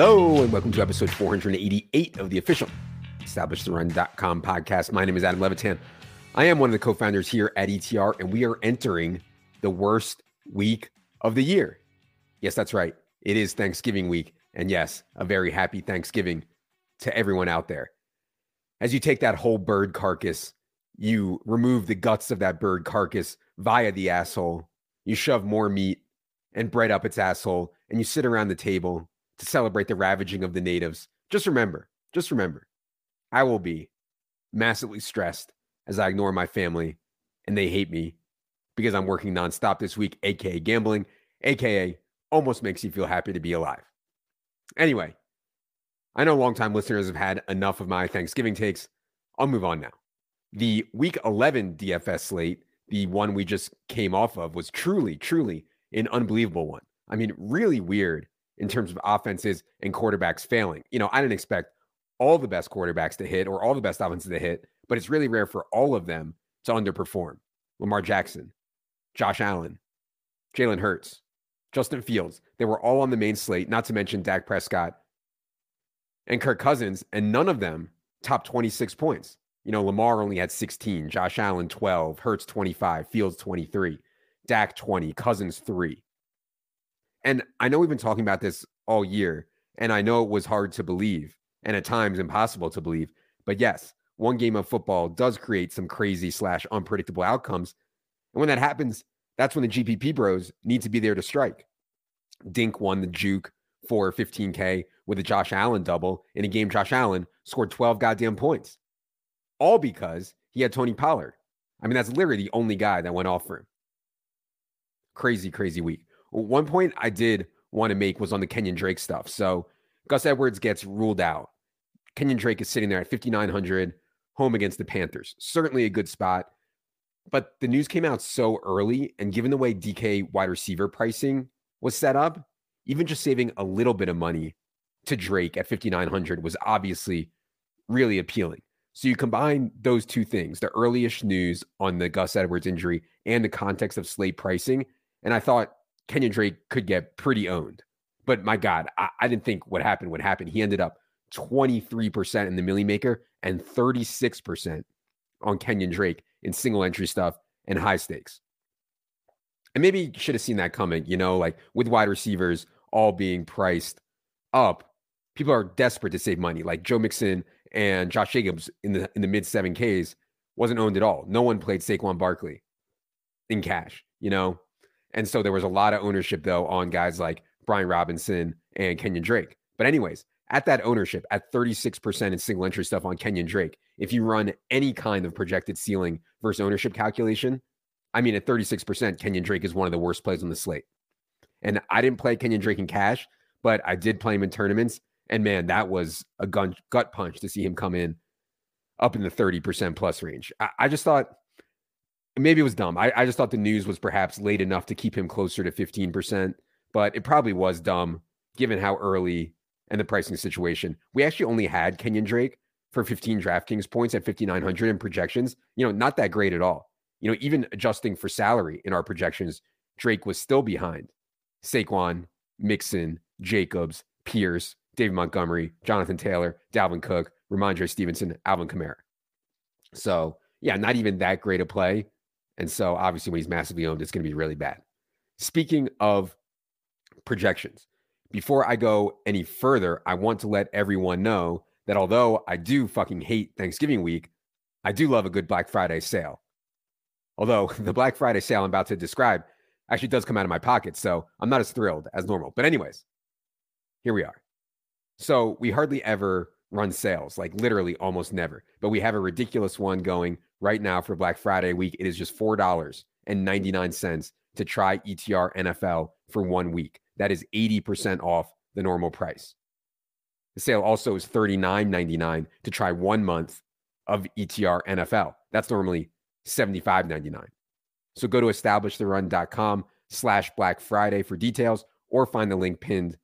Hello, and welcome to episode 488 of the official EstablishTheRun.com podcast. My name is Adam Levitan. I am one of the co founders here at ETR, and we are entering the worst week of the year. Yes, that's right. It is Thanksgiving week. And yes, a very happy Thanksgiving to everyone out there. As you take that whole bird carcass, you remove the guts of that bird carcass via the asshole, you shove more meat and bread up its asshole, and you sit around the table to celebrate the ravaging of the natives. Just remember, just remember, I will be massively stressed as I ignore my family and they hate me because I'm working nonstop this week, aka gambling, aka almost makes you feel happy to be alive. Anyway, I know longtime listeners have had enough of my Thanksgiving takes. I'll move on now. The week 11 DFS slate, the one we just came off of, was truly, truly an unbelievable one. I mean, really weird in terms of offenses and quarterbacks failing. You know, I didn't expect all the best quarterbacks to hit or all the best offenses to hit, but it's really rare for all of them to underperform. Lamar Jackson, Josh Allen, Jalen Hurts, Justin Fields, they were all on the main slate, not to mention Dak Prescott and Kirk Cousins, and none of them top 26 points. You know, Lamar only had 16, Josh Allen 12, Hurts 25, Fields 23, Dak 20, Cousins 3. And I know we've been talking about this all year, and I know it was hard to believe and at times impossible to believe. But yes, one game of football does create some crazy slash unpredictable outcomes. And when that happens, that's when the GPP bros need to be there to strike. Dink won the juke for 15K with a Josh Allen double in a game Josh Allen scored 12 goddamn points. All because he had Tony Pollard. I mean, that's literally the only guy that went off for him. Crazy, crazy week. One point I did want to make was on the Kenyon Drake stuff. So Gus Edwards gets ruled out. Kenyon Drake is sitting there at 5,900, home against the Panthers. Certainly a good spot. But the news came out so early, and given the way DK wide receiver pricing was set up, even just saving a little bit of money to Drake at 5,900 was obviously really appealing. So you combine those two things, the earliest news on the Gus Edwards injury and the context of slate pricing. And I thought Kenyon Drake could get pretty owned. But my God, I, I didn't think what happened would happen. He ended up 23% in the Milly Maker and 36% on Kenyon Drake in single entry stuff and high stakes. And maybe you should have seen that coming, you know, like with wide receivers all being priced up, people are desperate to save money. Like Joe Mixon and Josh Jacobs in the in the mid 7Ks wasn't owned at all. No one played Saquon Barkley in cash, you know? And so there was a lot of ownership though on guys like Brian Robinson and Kenyon Drake. But anyways, at that ownership at 36% in single entry stuff on Kenyon Drake, if you run any kind of projected ceiling versus ownership calculation, I mean, at 36%, Kenyon Drake is one of the worst plays on the slate. And I didn't play Kenyon Drake in cash, but I did play him in tournaments. And man, that was a gun, gut punch to see him come in up in the 30% plus range. I, I just thought maybe it was dumb. I, I just thought the news was perhaps late enough to keep him closer to 15%, but it probably was dumb given how early and the pricing situation. We actually only had Kenyon Drake for 15 DraftKings points at 5,900 in projections. You know, not that great at all. You know, even adjusting for salary in our projections, Drake was still behind Saquon, Mixon, Jacobs, Pierce, David Montgomery, Jonathan Taylor, Dalvin Cook, Rhamondre Stevenson, Alvin Kamara. So, yeah, not even that great a play. And so, obviously, when he's massively owned, it's going to be really bad. Speaking of projections, before I go any further, I want to let everyone know that although I do fucking hate Thanksgiving week, I do love a good Black Friday sale. Although the Black Friday sale I'm about to describe actually does come out of my pocket, so I'm not as thrilled as normal. But, anyways, here we are. So, we hardly ever run sales, like literally almost never, but we have a ridiculous one going right now for Black Friday week. It is just $4.99 to try ETR NFL for one week. That is 80% off the normal price. The sale also is $39.99 to try one month of ETR NFL. That's normally $75.99. So go to establishtherun.com slash Black Friday for details or find the link pinned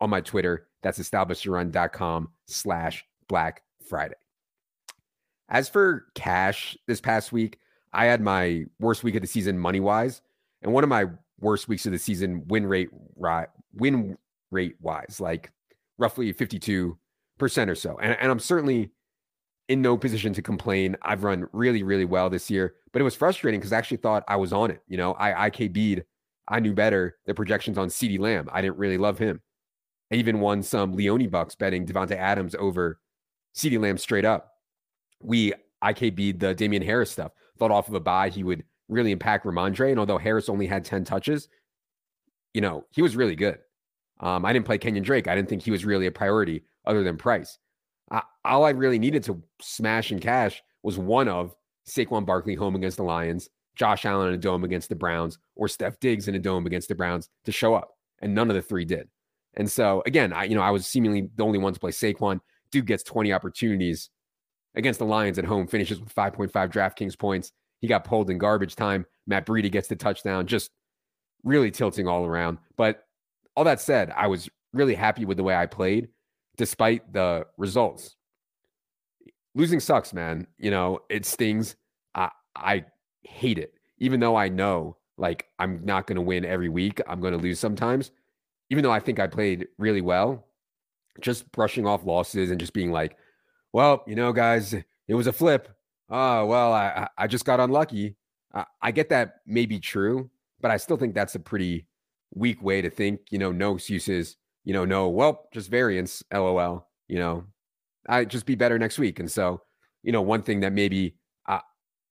on my Twitter. That's establishtherun.com slash Black Friday. As for cash this past week, I had my worst week of the season money wise, and one of my worst weeks of the season win rate win rate wise, like roughly 52% or so. And, and I'm certainly in no position to complain. I've run really, really well this year, but it was frustrating because I actually thought I was on it. You know, I IKB'd, I knew better the projections on CeeDee Lamb. I didn't really love him. I even won some Leone bucks betting Davante Adams over CeeDee Lamb straight up. We IKB'd the Damien Harris stuff. Thought off of a bye he would really impact Rhamondre. And although Harris only had 10 touches, you know, he was really good. Um, I didn't play Kenyon Drake. I didn't think he was really a priority other than price. I, all I really needed to smash and cash was one of Saquon Barkley home against the Lions, Josh Allen in a dome against the Browns, or Steph Diggs in a dome against the Browns to show up. And none of the three did. And so again, I you know I was seemingly the only one to play Saquon. Dude gets 20 opportunities against the Lions at home, finishes with 5.5 DraftKings points. He got pulled in garbage time. Matt Breida gets the touchdown, just really tilting all around. But all that said, I was really happy with the way I played despite the results. Losing sucks, man. You know, it stings. I I hate it. Even though I know like I'm not going to win every week, I'm going to lose sometimes. Even though I think I played really well, just brushing off losses and just being like, well, you know, guys, it was a flip. Oh, well, I I just got unlucky. I, I get that may be true, but I still think that's a pretty weak way to think. You know, no excuses you know, no, well, just variance, lol. You know, I just be better next week. And so, you know, one thing that maybe uh,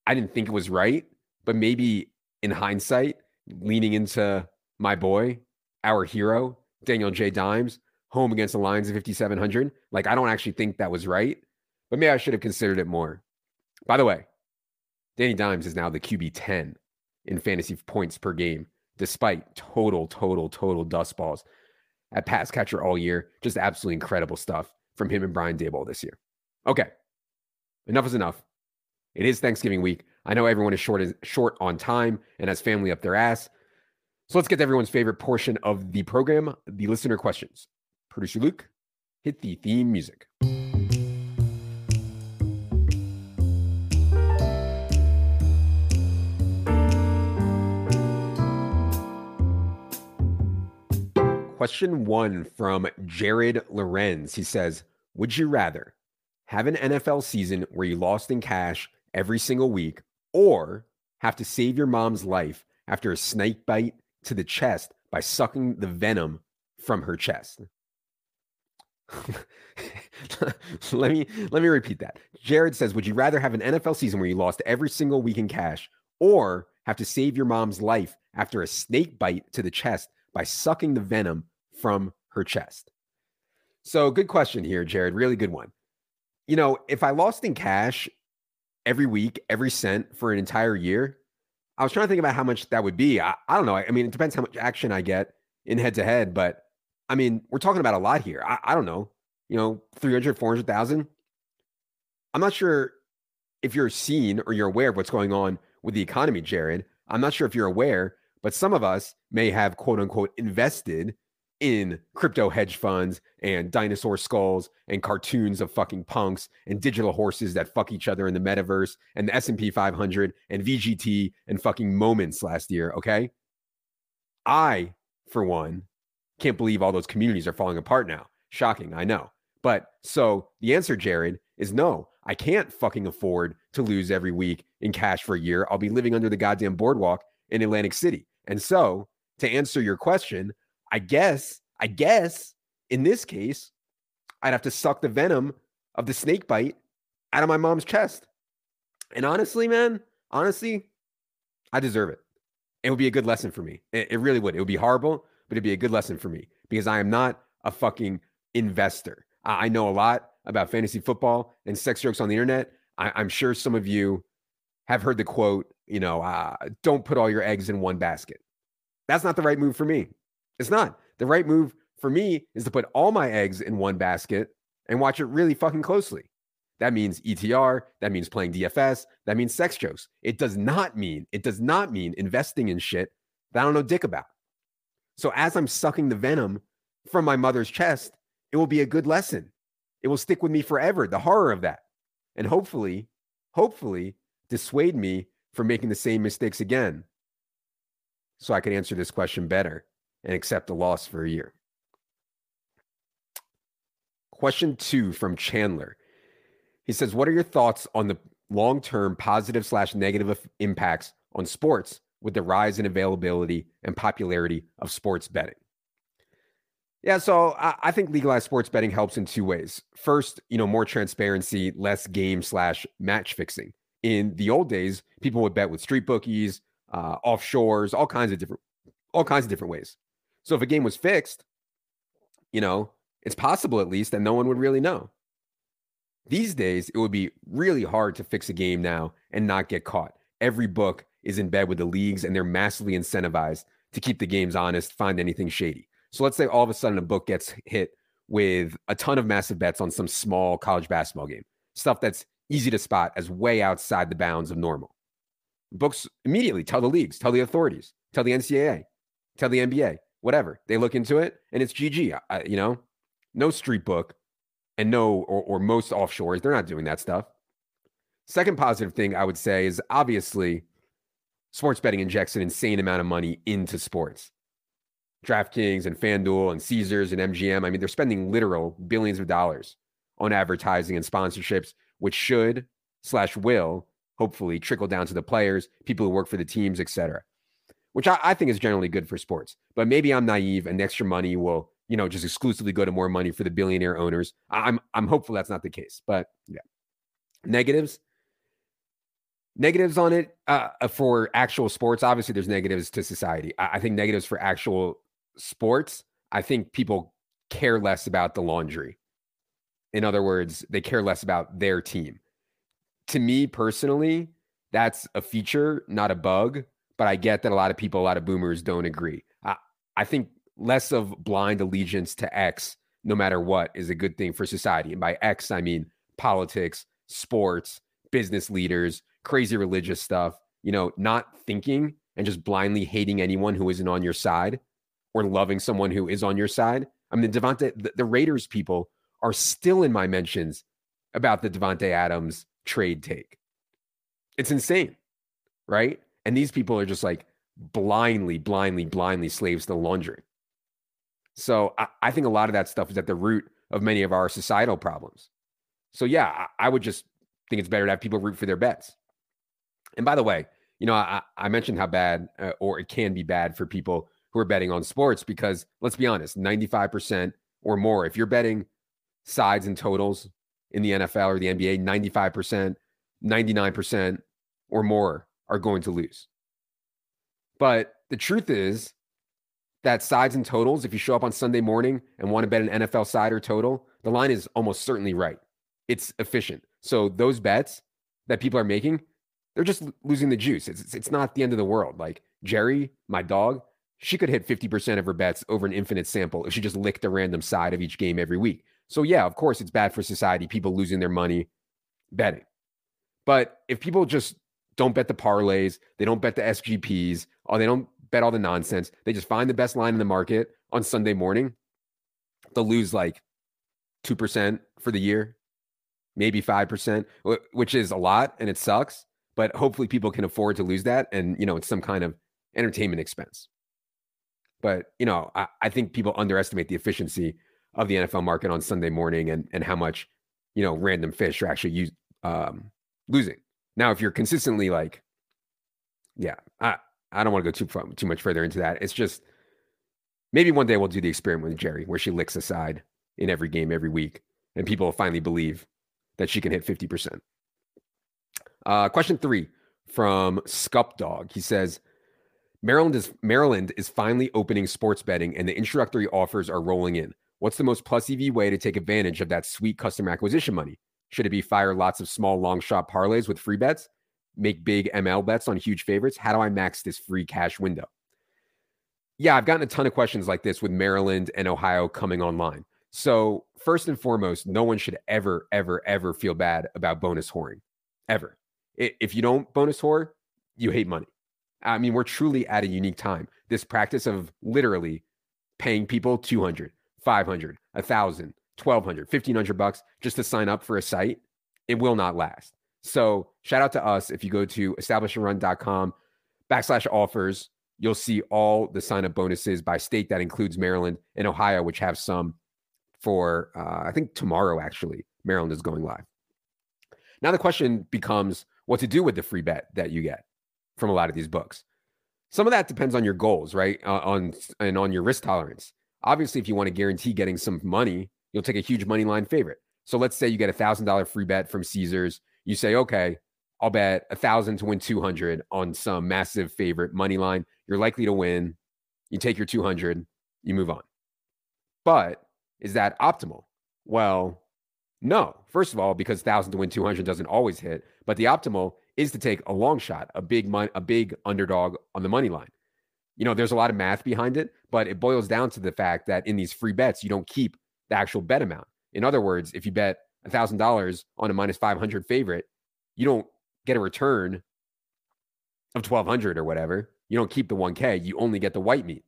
I didn't think it was right, but maybe in hindsight, leaning into my boy, our hero, Daniel J. Dimes, home against the Lions of 5,700. Like, I don't actually think that was right, but maybe I should have considered it more. By the way, Danny Dimes is now the QB 10 in fantasy points per game, despite total, total, total dust balls at pass catcher all year. Just absolutely incredible stuff from him and Brian Daboll this year. Okay, enough is enough. It is Thanksgiving week. I know everyone is short short on time and has family up their ass. So let's get to everyone's favorite portion of the program, the listener questions. Producer Luke, hit the theme music. Question one from Jared Lorenz. He says, Would you rather have an NFL season where you lost in cash every single week or have to save your mom's life after a snake bite to the chest by sucking the venom from her chest? let me let me repeat that. Jared says, "Would you rather have an NFL season where you lost every single week in cash or have to save your mom's life after a snake bite to the chest by sucking the venom from her chest? So, good question here, Jared. Really good one. You know, if I lost in cash every week, every cent for an entire year, I was trying to think about how much that would be. I, I don't know. I mean, it depends how much action I get in head to head, but I mean, we're talking about a lot here. I, I don't know, you know, 300, 400,000. I'm not sure if you're seen or you're aware of what's going on with the economy, Jared. I'm not sure if you're aware, but some of us may have quote unquote invested in crypto hedge funds and dinosaur skulls and cartoons of fucking punks and digital horses that fuck each other in the metaverse and the S&P 500 and VGT and fucking moments last year, okay? I for one can't believe all those communities are falling apart now. Shocking, I know. But so the answer Jared is no. I can't fucking afford to lose every week in cash for a year. I'll be living under the goddamn boardwalk in Atlantic City. And so, to answer your question, I guess, I guess in this case, I'd have to suck the venom of the snake bite out of my mom's chest. And honestly, man, honestly, I deserve it. It would be a good lesson for me. It, it really would. It would be horrible, but it'd be a good lesson for me because I am not a fucking investor. I, I know a lot about fantasy football and sex jokes on the internet. I, I'm sure some of you have heard the quote, you know, uh, don't put all your eggs in one basket. That's not the right move for me. It's not. The right move for me is to put all my eggs in one basket and watch it really fucking closely. That means ETR, that means playing DFS, that means sex jokes. It does not mean, it does not mean investing in shit that I don't know dick about. So as I'm sucking the venom from my mother's chest, it will be a good lesson. It will stick with me forever, the horror of that. And hopefully, hopefully dissuade me from making the same mistakes again so I can answer this question better and accept the loss for a year. Question two from Chandler. He says, What are your thoughts on the long term positive slash negative impacts on sports with the rise in availability and popularity of sports betting? Yeah, so I, I, think legalized sports betting helps in two ways. First, you know, more transparency, less game slash match fixing. In the old days, people would bet with street bookies, uh, offshores, all kinds of different, all kinds of different ways. So if a game was fixed, you know, it's possible at least that no one would really know. These days, it would be really hard to fix a game now and not get caught. Every book is in bed with the leagues and they're massively incentivized to keep the games honest, find anything shady. So let's say all of a sudden a book gets hit with a ton of massive bets on some small college basketball game, stuff that's easy to spot as way outside the bounds of normal. Books immediately tell the leagues, tell the authorities, tell the NCAA, tell the NBA, whatever. They look into it and it's GG. I, you know, no street book and no, or, or most offshores, they're not doing that stuff. Second positive thing I would say is obviously sports betting injects an insane amount of money into sports. DraftKings and FanDuel and Caesars and MGM, I mean, they're spending literal billions of dollars on advertising and sponsorships, which should slash will hopefully trickle down to the players, people who work for the teams, etc. Which I, I think is generally good for sports. But maybe I'm naive and extra money will you know, just exclusively go to more money for the billionaire owners. I'm I'm hopeful that's not the case, but yeah. Negatives. Negatives on it uh, uh, for actual sports. Obviously, there's negatives to society. I, I think negatives for actual sports. I think people care less about the laundry. In other words, they care less about their team. To me personally, that's a feature, not a bug. But I get that a lot of people, a lot of boomers don't agree. I, I think less of blind allegiance to X, no matter what, is a good thing for society. And by X, I mean politics, sports, business leaders, crazy religious stuff, you know, not thinking and just blindly hating anyone who isn't on your side or loving someone who is on your side. I mean, the Davante, the, the Raiders people are still in my mentions about the Davante Adams trade take. It's insane, right? And these people are just like blindly, blindly, blindly slaves to laundry. So I, I, think a lot of that stuff is at the root of many of our societal problems. So yeah, I, I, would just think it's better to have people root for their bets. And by the way, you know, I, I mentioned how bad uh, or it can be bad for people who are betting on sports because let's be honest, 95% or more, if you're betting sides and totals in the NFL or the NBA, 95%, 99% or more are going to lose. But the truth is, that sides and totals, if you show up on Sunday morning and want to bet an NFL side or total, the line is almost certainly right. It's efficient. So those bets that people are making, they're just losing the juice. It's, it's not the end of the world. Like Jerry, my dog, she could hit 50% of her bets over an infinite sample if she just licked a random side of each game every week. So, yeah, of course, it's bad for society, people losing their money betting. But if people just don't bet the parlays, they don't bet the SGPs, or they don't bet all the nonsense. They just find the best line in the market on Sunday morning. They'll lose like 2% for the year, maybe 5%, which is a lot and it sucks. But hopefully people can afford to lose that. And, you know, it's some kind of entertainment expense. But, you know, I, I think people underestimate the efficiency of the NFL market on Sunday morning and, and how much, you know, random fish are actually use, um, losing. Now, if you're consistently like, yeah, I, I don't want to go too far, too much further into that. It's just maybe one day we'll do the experiment with Jerry where she licks a side in every game every week, and people will finally believe that she can hit fifty percent. Uh, question three from Scup Dog. He says, Maryland is Maryland is finally opening sports betting, and the introductory offers are rolling in. What's the most plus EV way to take advantage of that sweet customer acquisition money? Should it be fire lots of small long shot parlays with free bets? make big ML bets on huge favorites. How do I max this free cash window? Yeah, I've gotten a ton of questions like this with Maryland and Ohio coming online. So, first and foremost, no one should ever, ever, ever feel bad about bonus whoring, ever. If you don't bonus whore, you hate money. I mean, we're truly at a unique time. This practice of literally paying people 200, 500, 1000, 1200, 1500 bucks just to sign up for a site, it will not last. So shout out to us. If you go to establishtherun.com backslash offers, you'll see all the sign up bonuses by state that includes Maryland and Ohio, which have some for uh, I think tomorrow actually. Maryland is going live. Now the question becomes what to do with the free bet that you get from a lot of these books. Some of that depends on your goals, right? Uh, on and on your risk tolerance. Obviously, if you want to guarantee getting some money, you'll take a huge money line favorite. So let's say you get a thousand dollar free bet from Caesars. You say, okay, I'll bet a thousand to win 200 on some massive favorite money line. You're likely to win. You take your 200, you move on. But is that optimal? Well, no. First of all, because 1000 to win 200 doesn't always hit, but the optimal is to take a long shot, a big mon- a big underdog on the money line. You know, there's a lot of math behind it, but it boils down to the fact that in these free bets, you don't keep the actual bet amount. In other words, if you bet $1,000 on a minus 500 favorite, you don't get a return of 1200 or whatever. You don't keep the 1K, you only get the white meat.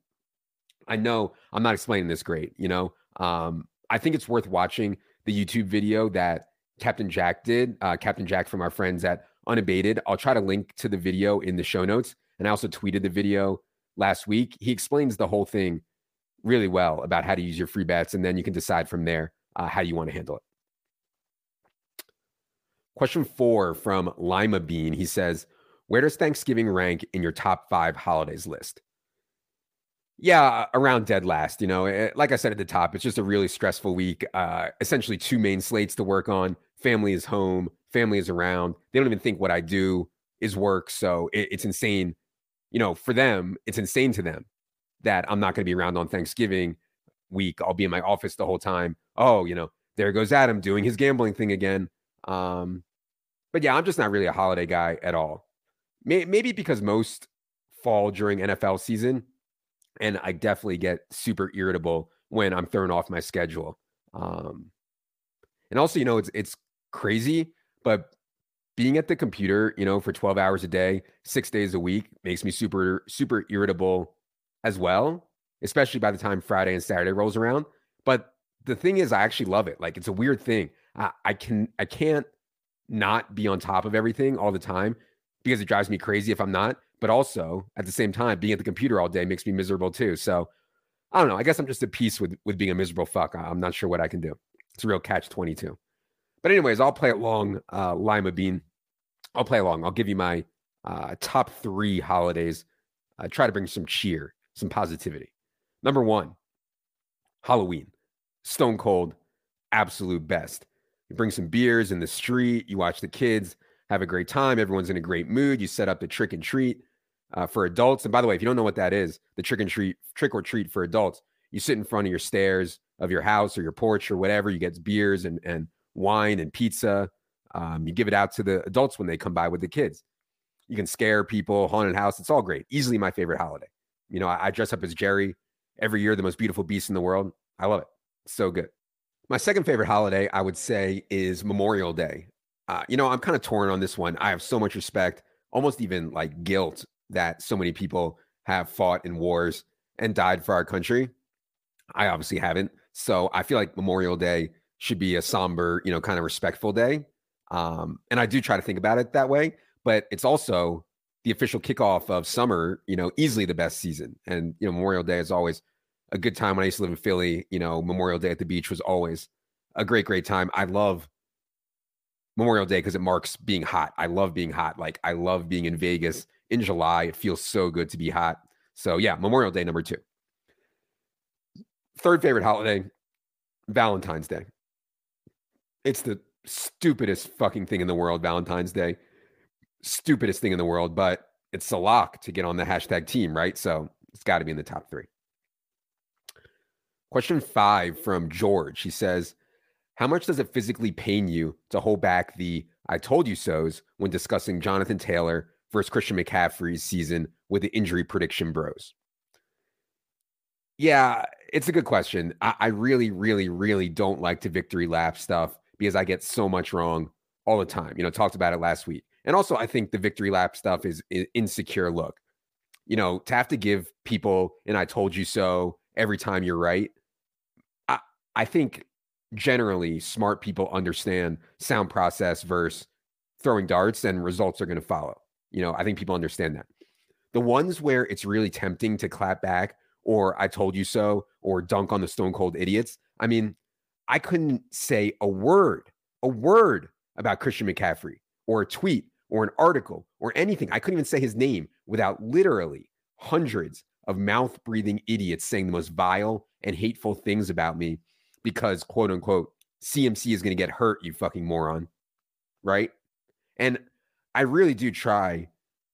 I know I'm not explaining this great, you know. Um, I think it's worth watching the YouTube video that Captain Jack did, uh, Captain Jack from our friends at Unabated. I'll try to link to the video in the show notes. And I also tweeted the video last week. He explains the whole thing really well about how to use your free bets. And then you can decide from there uh, how you want to handle it. Question four from Lima Bean. He says, Where does Thanksgiving rank in your top five holidays list? Yeah, around dead last. You know, it, eh, like I said at the top, it's just a really stressful week. Uh, essentially, two main slates to work on. Family is home, family is around. They don't even think what I do is work. So it, it's insane. You know, for them, it's insane to them that I'm not going to be around on Thanksgiving week. I'll be in my office the whole time. Oh, you know, there goes Adam doing his gambling thing again. Um, but yeah, I'm just not really a holiday guy at all. Maybe because most fall during NFL season and I definitely get super irritable when I'm thrown off my schedule. Um, and also, you know, it's it's crazy, but being at the computer, you know, for 12 hours a day, six days a week makes me super, super irritable as well, especially by the time Friday and Saturday rolls around. But the thing is, I actually love it. Like it's a weird thing. I, I can I can't not be on top of everything all the time because it drives me crazy if I'm not but also at the same time, being at the computer all day makes me miserable too. So I don't know. I guess I'm just at peace with with being a miserable fuck. I'm not sure what I can do. It's a real catch 22. But anyways, I'll play along, uh, Lima Bean. I'll play along. I'll give you my uh, top three holidays. Uh, try to bring some cheer, some positivity. Number one, Halloween. Stone cold, absolute best. You bring some beers in the street. You watch the kids have a great time. Everyone's in a great mood. You set up the trick and treat uh, for adults. And by the way, if you don't know what that is, the trick and treat, trick or treat for adults, you sit in front of your stairs of your house or your porch or whatever. You get beers and, and wine and pizza. Um, you give it out to the adults when they come by with the kids. You can scare people, haunted house. It's all great. Easily my favorite holiday. You know, I, I dress up as Jerry every year, the most beautiful beast in the world. I love it. It's so good. My second favorite holiday, I would say, is Memorial Day. Uh, you know, I'm kind of torn on this one. I have so much respect, almost even like guilt that so many people have fought in wars and died for our country. I obviously haven't. So I feel like Memorial Day should be a somber, you know, kind of respectful day. Um, and I do try to think about it that way, but it's also the official kickoff of summer, you know, easily the best season. And, you know, Memorial Day is always a good time. When I used to live in Philly, you know, Memorial Day at the beach was always a great, great time. I love Memorial Day because it marks being hot. I love being hot. Like I love being in Vegas in July. It feels so good to be hot. So yeah, Memorial Day number two. Third favorite holiday, Valentine's Day. It's the stupidest fucking thing in the world, Valentine's Day. Stupidest thing in the world, but it's a lock to get on the hashtag team, right? So it's got to be in the top three. Question five from George. He says, how much does it physically pain you to hold back the I told you so's when discussing Jonathan Taylor versus Christian McCaffrey's season with the injury prediction bros? Yeah, it's a good question. I, I really, really, really don't like to victory lap stuff because I get so much wrong all the time. You know, talked about it last week. And also, I think the victory lap stuff is an insecure look. You know, to have to give people and I told you so every time you're right. I, I think generally smart people understand sound process versus throwing darts and results are going to follow. You know, I think people understand that. The ones where it's really tempting to clap back or I told you so or dunk on the stone cold idiots. I mean, I couldn't say a word, a word about Christian McCaffrey or a tweet or an article or anything. I couldn't even say his name without literally hundreds of mouth breathing idiots saying the most vile and hateful things about me because, quote unquote, CMC is going to get hurt, you fucking moron. Right. And I really do try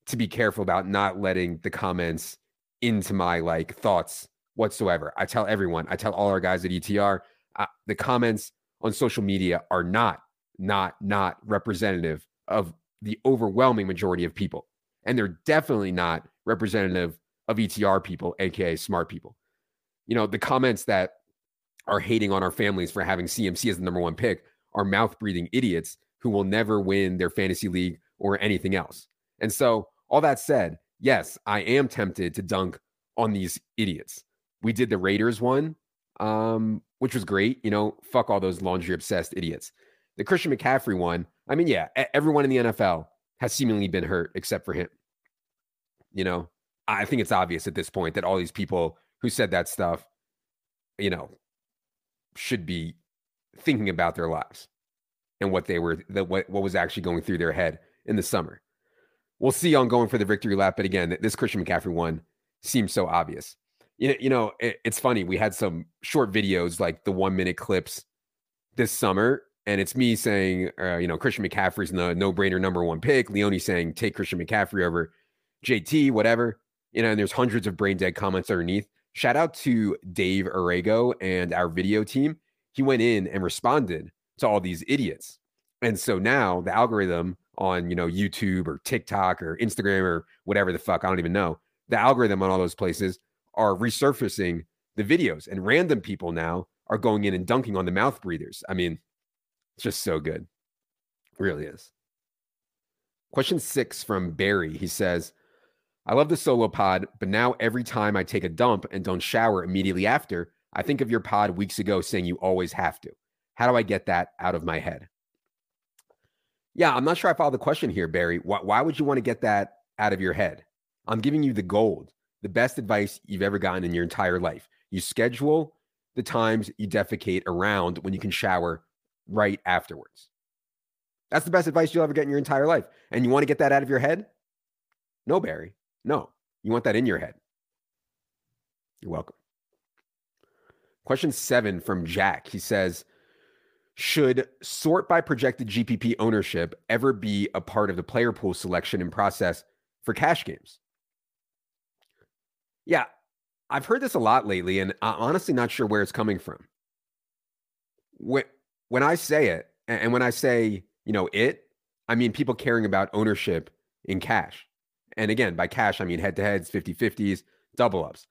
to be careful about not letting the comments into my like thoughts whatsoever. I tell everyone, I tell all our guys at ETR, uh, the comments on social media are not, not, not representative of the overwhelming majority of people. And they're definitely not representative of ETR people, aka smart people. You know, the comments that are hating on our families for having CMC as the number one pick are mouth breathing idiots who will never win their fantasy league or anything else. And so, all that said, yes, I am tempted to dunk on these idiots. We did the Raiders one, um, which was great. You know, fuck all those laundry obsessed idiots. The Christian McCaffrey one, I mean, yeah, everyone in the NFL has seemingly been hurt except for him. You know, I think it's obvious at this point that all these people who said that stuff, you know, should be thinking about their lives and what they were, that what, what was actually going through their head in the summer. We'll see on going for the victory lap. But again, this Christian McCaffrey one seems so obvious. You know, you know it, it's funny. We had some short videos, like the one minute clips this summer. And it's me saying, uh, you know, Christian McCaffrey's the no brainer number one pick. Leone saying, take Christian McCaffrey over JT, whatever. You know, and there's hundreds of brain dead comments underneath. Shout out to Dave Arago and our video team. He went in and responded to all these idiots. And so now the algorithm on, you know, YouTube or TikTok or Instagram or whatever the fuck, I don't even know. The algorithm on all those places are resurfacing the videos and random people now are going in and dunking on the mouth breathers. I mean, it's just so good. It really is. Question six from Barry. He says, I love the solo pod, but now every time I take a dump and don't shower immediately after, I think of your pod weeks ago saying you always have to. How do I get that out of my head? Yeah, I'm not sure I follow the question here, Barry. Why, why would you want to get that out of your head? I'm giving you the gold, the best advice you've ever gotten in your entire life. You schedule the times you defecate around when you can shower right afterwards. That's the best advice you'll ever get in your entire life. And you want to get that out of your head? No, Barry. No. You want that in your head. You're welcome. Question seven from Jack. He says, should sort by projected GPP ownership ever be a part of the player pool selection and process for cash games? Yeah, I've heard this a lot lately, and I'm honestly not sure where it's coming from. When, when I say it, and when I say, you know, it, I mean people caring about ownership in cash. And again, by cash, I mean head to heads, 50 50s, double ups.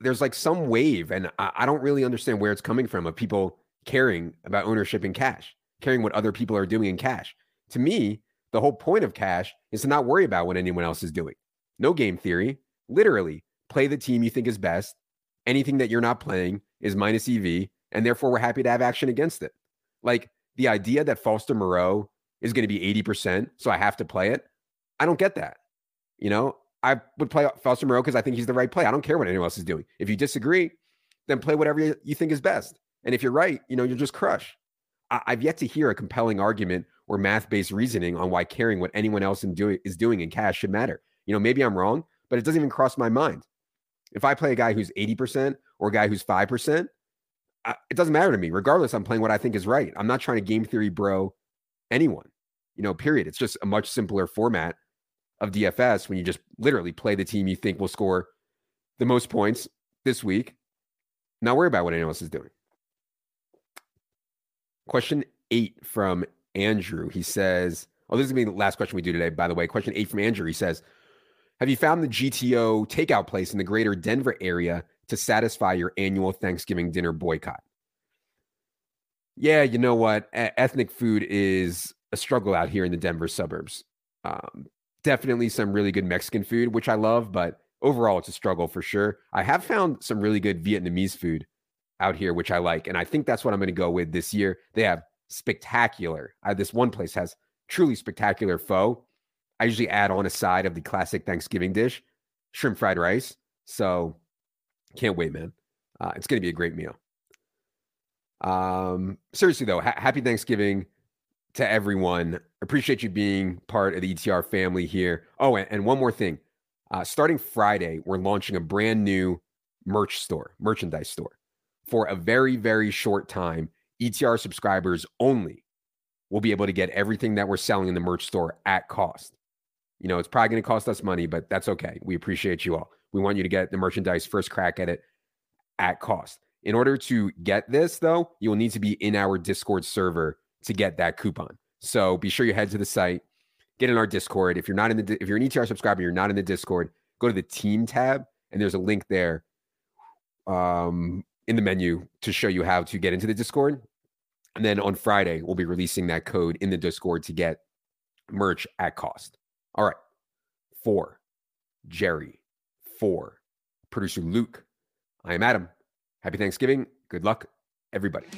There's like some wave, and I, I don't really understand where it's coming from of people caring about ownership in cash, caring what other people are doing in cash. To me, the whole point of cash is to not worry about what anyone else is doing. No game theory. Literally, play the team you think is best. Anything that you're not playing is minus EV, and therefore we're happy to have action against it. Like the idea that Foster Moreau is going to be 80%, so I have to play it. I don't get that. You know, I would play Foster Moreau because I think he's the right play. I don't care what anyone else is doing. If you disagree, then play whatever you think is best. And if you're right, you know, you'll just crush. I- have yet to hear a compelling argument or math-based reasoning on why caring what anyone else do- is doing in cash should matter. You know, maybe I'm wrong, but it doesn't even cross my mind. If I play a guy who's 80% or a guy who's 5%, I, it doesn't matter to me. Regardless, I'm playing what I think is right. I'm not trying to game theory bro anyone, you know, period. It's just a much simpler format of DFS when you just literally play the team you think will score the most points this week. Not worry about what anyone else is doing. Question eight from Andrew. He says, Oh, this is going to be the last question we do today, by the way. Question eight from Andrew. He says, Have you found the GTO takeout place in the greater Denver area to satisfy your annual Thanksgiving dinner boycott? Yeah, you know what? Ethnic food is a struggle out here in the Denver suburbs. Um, definitely some really good Mexican food, which I love, but overall, it's a struggle for sure. I have found some really good Vietnamese food out here, which I like. And I think that's what I'm going to go with this year. They have spectacular. Uh, this one place has truly spectacular pho. I usually add on a side of the classic Thanksgiving dish, shrimp fried rice. So can't wait, man. Uh, it's going to be a great meal. Um, seriously though, ha- happy Thanksgiving to everyone. Appreciate you being part of the ETR family here. Oh, and, and one more thing. Uh, starting Friday, we're launching a brand new merch store, merchandise store. For a very, very short time, ETR subscribers only will be able to get everything that we're selling in the merch store at cost. You know, it's probably going to cost us money, but that's okay. We appreciate you all. We want you to get the merchandise first crack at it at cost. In order to get this, though, you will need to be in our Discord server to get that coupon. So be sure you head to the site, get in our Discord. If you're not in the if you're an ETR subscriber, you're not in the Discord, go to the team tab and there's a link there um, in the menu to show you how to get into the Discord. And then on Friday, we'll be releasing that code in the Discord to get merch at cost. All right. Four, Jerry. Four, producer Luke. I am Adam. Happy Thanksgiving. Good luck, everybody.